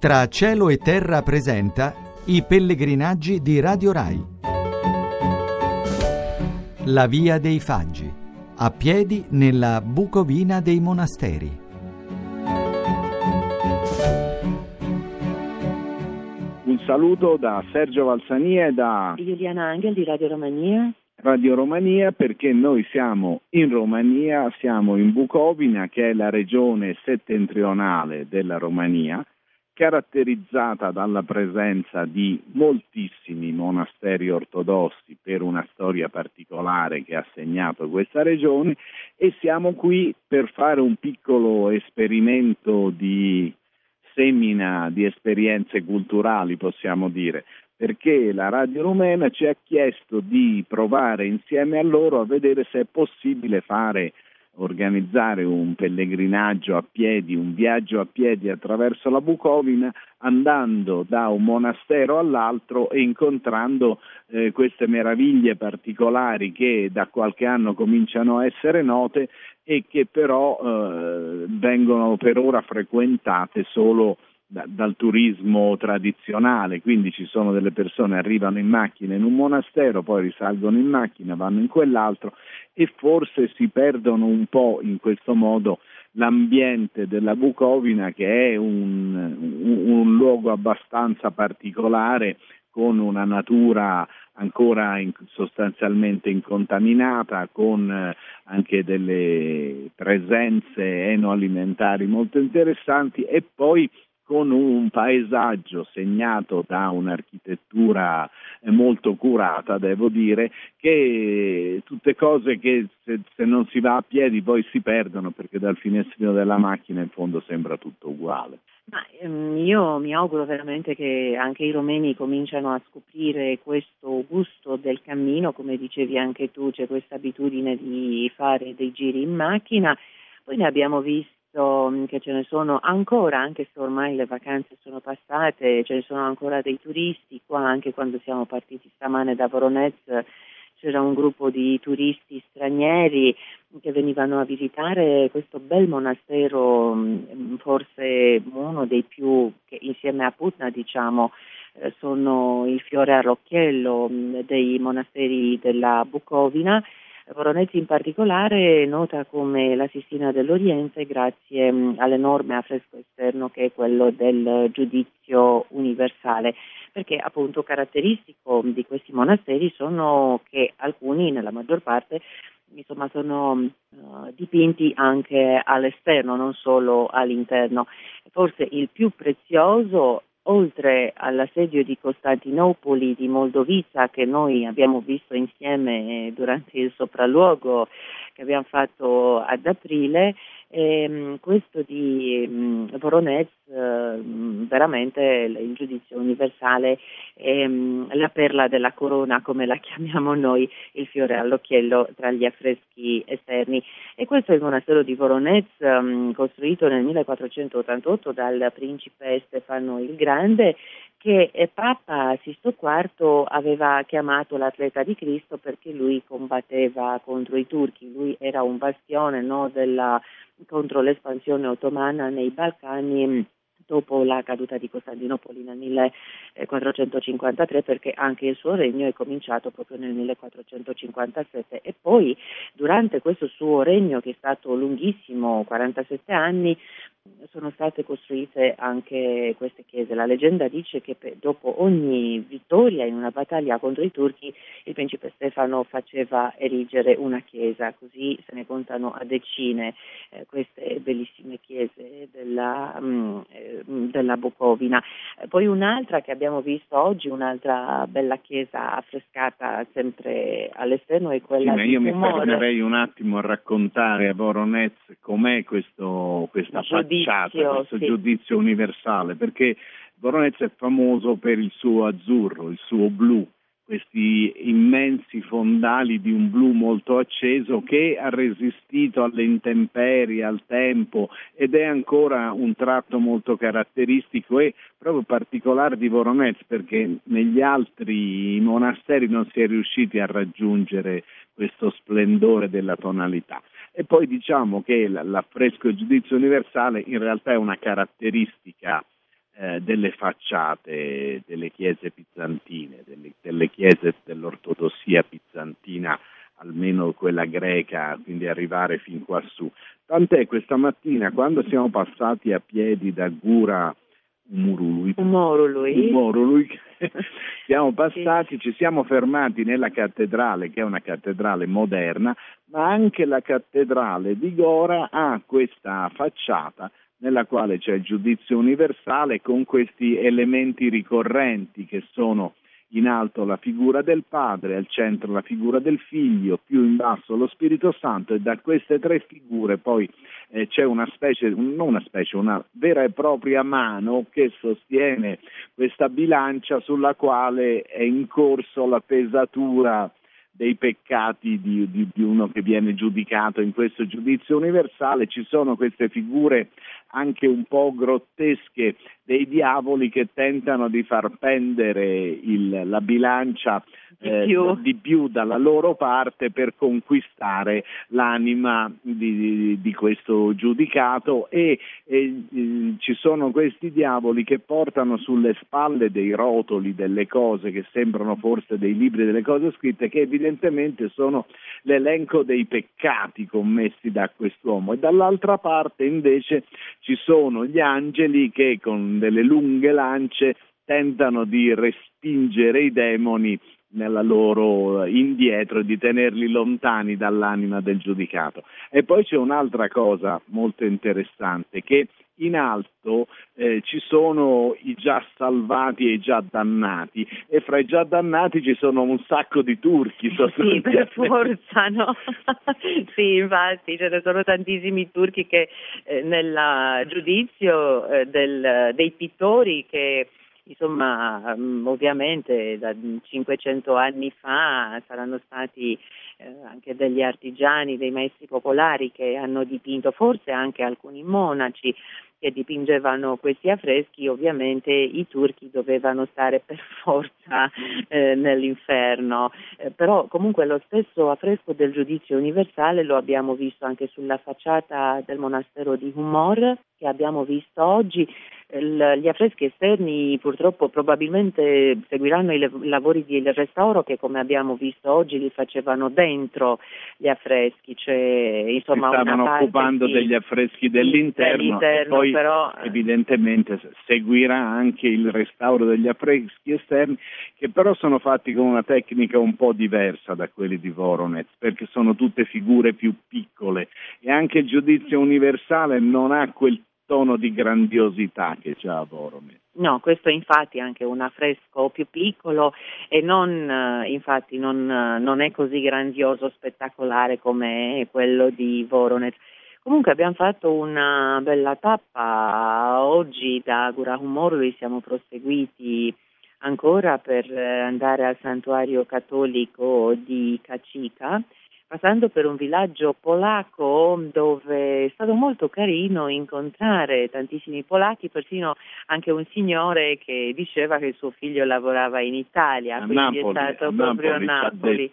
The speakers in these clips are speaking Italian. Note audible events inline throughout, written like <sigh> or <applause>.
Tra cielo e terra presenta i pellegrinaggi di Radio Rai. La via dei Faggi, a piedi nella Bucovina dei monasteri. Un saluto da Sergio Valsania e da Giuliana Angel di Radio Romania. Radio Romania perché noi siamo in Romania, siamo in Bucovina che è la regione settentrionale della Romania, caratterizzata dalla presenza di moltissimi monasteri ortodossi per una storia particolare che ha segnato questa regione e siamo qui per fare un piccolo esperimento di semina di esperienze culturali, possiamo dire, perché la Radio Rumena ci ha chiesto di provare insieme a loro a vedere se è possibile fare organizzare un pellegrinaggio a piedi, un viaggio a piedi attraverso la Bucovina, andando da un monastero all'altro e incontrando eh, queste meraviglie particolari che da qualche anno cominciano a essere note e che però eh, vengono per ora frequentate solo da, dal turismo tradizionale, quindi ci sono delle persone che arrivano in macchina in un monastero, poi risalgono in macchina, vanno in quell'altro e forse si perdono un po' in questo modo l'ambiente della Bucovina che è un, un, un luogo abbastanza particolare con una natura ancora in, sostanzialmente incontaminata, con eh, anche delle presenze enoalimentari molto interessanti e poi con un paesaggio segnato da un'architettura molto curata, devo dire, che tutte cose che se, se, non si va a piedi poi si perdono perché dal finestrino della macchina in fondo sembra tutto uguale. Ma, ehm, io mi auguro veramente che anche i romeni cominciano a scoprire questo gusto del cammino, come dicevi anche tu, c'è questa abitudine di fare dei giri in macchina. Poi ne abbiamo visto visto mm, che ce ne sono ancora, anche se ormai le vacanze sono passate, ce ne sono ancora dei turisti qua, anche quando siamo partiti stamane da Voronez c'era un gruppo di turisti stranieri che venivano a visitare questo bel monastero, mm, forse uno dei più, che insieme a Putna diciamo, eh, sono il fiore all'occhiello mm, dei monasteri della Bucovina Voronezzi in particolare è nota come la Sistina dell'Oriente grazie mm, all'enorme affresco esterno che è quello del giudizio universale, perché appunto caratteristico di questi monasteri sono che alcuni, nella maggior parte, insomma, sono uh, dipinti anche all'esterno, non solo all'interno. Forse il più prezioso oltre all'assedio di Costantinopoli, di Moldovica, che noi abbiamo visto insieme durante il sopralluogo che abbiamo fatto ad aprile, ehm, questo di mh, Voronezh, eh, veramente il giudizio universale, ehm, la perla della corona, come la <laughs> chiamiamo noi, il fiore all'occhiello tra gli affreschi esterni. E questo è il monastero di Voronezh, mh, costruito nel 1488 dal principe Stefano il Grande, che Papa Sisto IV aveva chiamato l'atleta di Cristo perché lui combatteva contro i turchi, lui era un bastione no, della, contro l'espansione ottomana nei Balcani dopo la caduta di Costantinopoli nel 1453 perché anche il suo regno è cominciato proprio nel 1457 e poi durante questo suo regno che è stato lunghissimo, 47 anni, sono state costruite anche queste chiese. La leggenda dice che dopo ogni vittoria in una battaglia contro i turchi il principe Stefano faceva erigere una chiesa, così se ne contano a decine eh, queste bellissime chiese della, mh, mm, eh, della Bucovina. Poi un'altra che abbiamo visto oggi, un'altra bella chiesa affrescata sempre all'esterno è quella sì, di io mi fermerei un attimo a raccontare a Voronez com'è questo, questa facciata giudizio, questo sì. giudizio universale, perché Voronezh è famoso per il suo azzurro, il suo blu, questi immensi fondali di un blu molto acceso che ha resistito alle intemperie, al tempo ed è ancora un tratto molto caratteristico e proprio particolare di Voronezh perché negli altri monasteri non si è riusciti a raggiungere questo splendore della tonalità. E poi diciamo che l'affresco e giudizio universale in realtà è una caratteristica eh, delle facciate delle chiese bizantine, delle, delle chiese dell'ortodossia bizantina almeno quella greca, quindi arrivare fin quassù. Tant'è questa mattina quando siamo passati a piedi da Gura Umurului, Umorului. Umorului <laughs> siamo passati, sì. ci siamo fermati nella cattedrale, che è una cattedrale moderna, ma anche la cattedrale di Gora ha questa facciata nella quale c'è il giudizio universale con questi elementi ricorrenti che sono in alto la figura del Padre, al centro la figura del Figlio, più in basso lo Spirito Santo e da queste tre figure poi eh, c'è una specie, non una specie, una vera e propria mano che sostiene questa bilancia sulla quale è in corso la pesatura dei peccati di, di, di, uno che viene giudicato in questo giudizio universale, ci sono queste figure anche un po' grottesche dei diavoli che tentano di far pendere il, la bilancia di, eh, più. di, più. dalla loro parte per conquistare l'anima di, di questo giudicato e, e, e, ci sono questi diavoli che portano sulle spalle dei rotoli delle cose che sembrano forse dei libri delle cose scritte che evidentemente sono l'elenco dei peccati commessi da quest'uomo. E dall'altra parte invece ci sono gli angeli che con delle lunghe lance tentano di respingere i demoni nella loro indietro e di tenerli lontani dall'anima del giudicato. E poi c'è un'altra cosa molto interessante che in alto eh, ci sono i già salvati e i già dannati e fra i già dannati ci sono un sacco di turchi. Sì, per <laughs> forza, no? <laughs> sì, infatti ce ne sono tantissimi turchi che eh, nel giudizio eh, del, dei pittori che insomma mm, ovviamente da 500 anni fa saranno stati eh, anche degli artigiani, dei maestri popolari che hanno dipinto, forse anche alcuni monaci che dipingevano questi affreschi, ovviamente i turchi dovevano stare per <laughs> forza eh, nell'inferno, eh, però comunque lo stesso affresco del giudizio universale lo abbiamo visto anche sulla facciata del monastero di Humor che abbiamo visto oggi gli affreschi esterni purtroppo probabilmente seguiranno i lavori di restauro che come abbiamo visto oggi li facevano dentro gli affreschi, cioè insomma si stavano occupando sì, degli affreschi dell'interno, dell'interno poi però, evidentemente seguirà anche il restauro degli affreschi esterni che però sono fatti con una tecnica un po' diversa da quelli di Voronez perché sono tutte figure più piccole. E anche il giudizio universale non ha quel tono di grandiosità che c'ha Boromir. No, questo è infatti anche un affresco più piccolo e non, eh, infatti non, eh, non è così grandioso, spettacolare come quello di Voronezh. Comunque abbiamo fatto una bella tappa oggi da Gurahumorului, siamo proseguiti ancora per eh, andare al santuario cattolico di Cacica passando per un villaggio polacco dove è stato molto carino incontrare tantissimi polacchi, persino anche un signore che diceva che suo figlio lavorava in Italia, a quindi Napoli, è stato proprio a Napoli.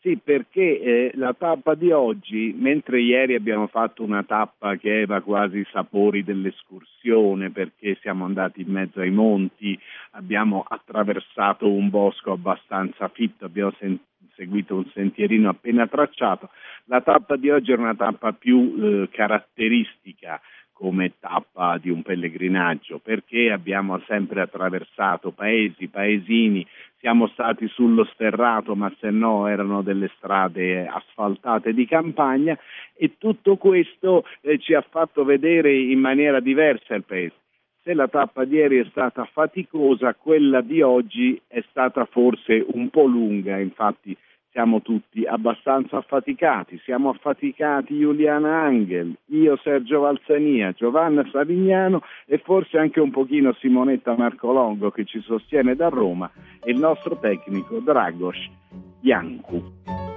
Sì, perché eh, la tappa di oggi, mentre ieri abbiamo fatto una tappa che aveva quasi i sapori dell'escursione perché siamo andati in mezzo ai monti, abbiamo attraversato un bosco abbastanza fitto, abbiamo sentito seguito un sentierino appena tracciato. La tappa di oggi è una tappa più eh, caratteristica come tappa di un pellegrinaggio, perché abbiamo sempre attraversato paesi, paesini, siamo stati sullo sterrato, ma se no erano delle strade asfaltate di campagna e tutto questo eh, ci ha fatto vedere in maniera diversa il paese. Se la tappa di ieri è stata faticosa, quella di oggi è stata forse un po' lunga, infatti siamo tutti abbastanza affaticati, siamo affaticati Giuliana Angel, io Sergio Valsania, Giovanna Savignano e forse anche un pochino Simonetta Marcolongo che ci sostiene da Roma e il nostro tecnico Dragos Biancu.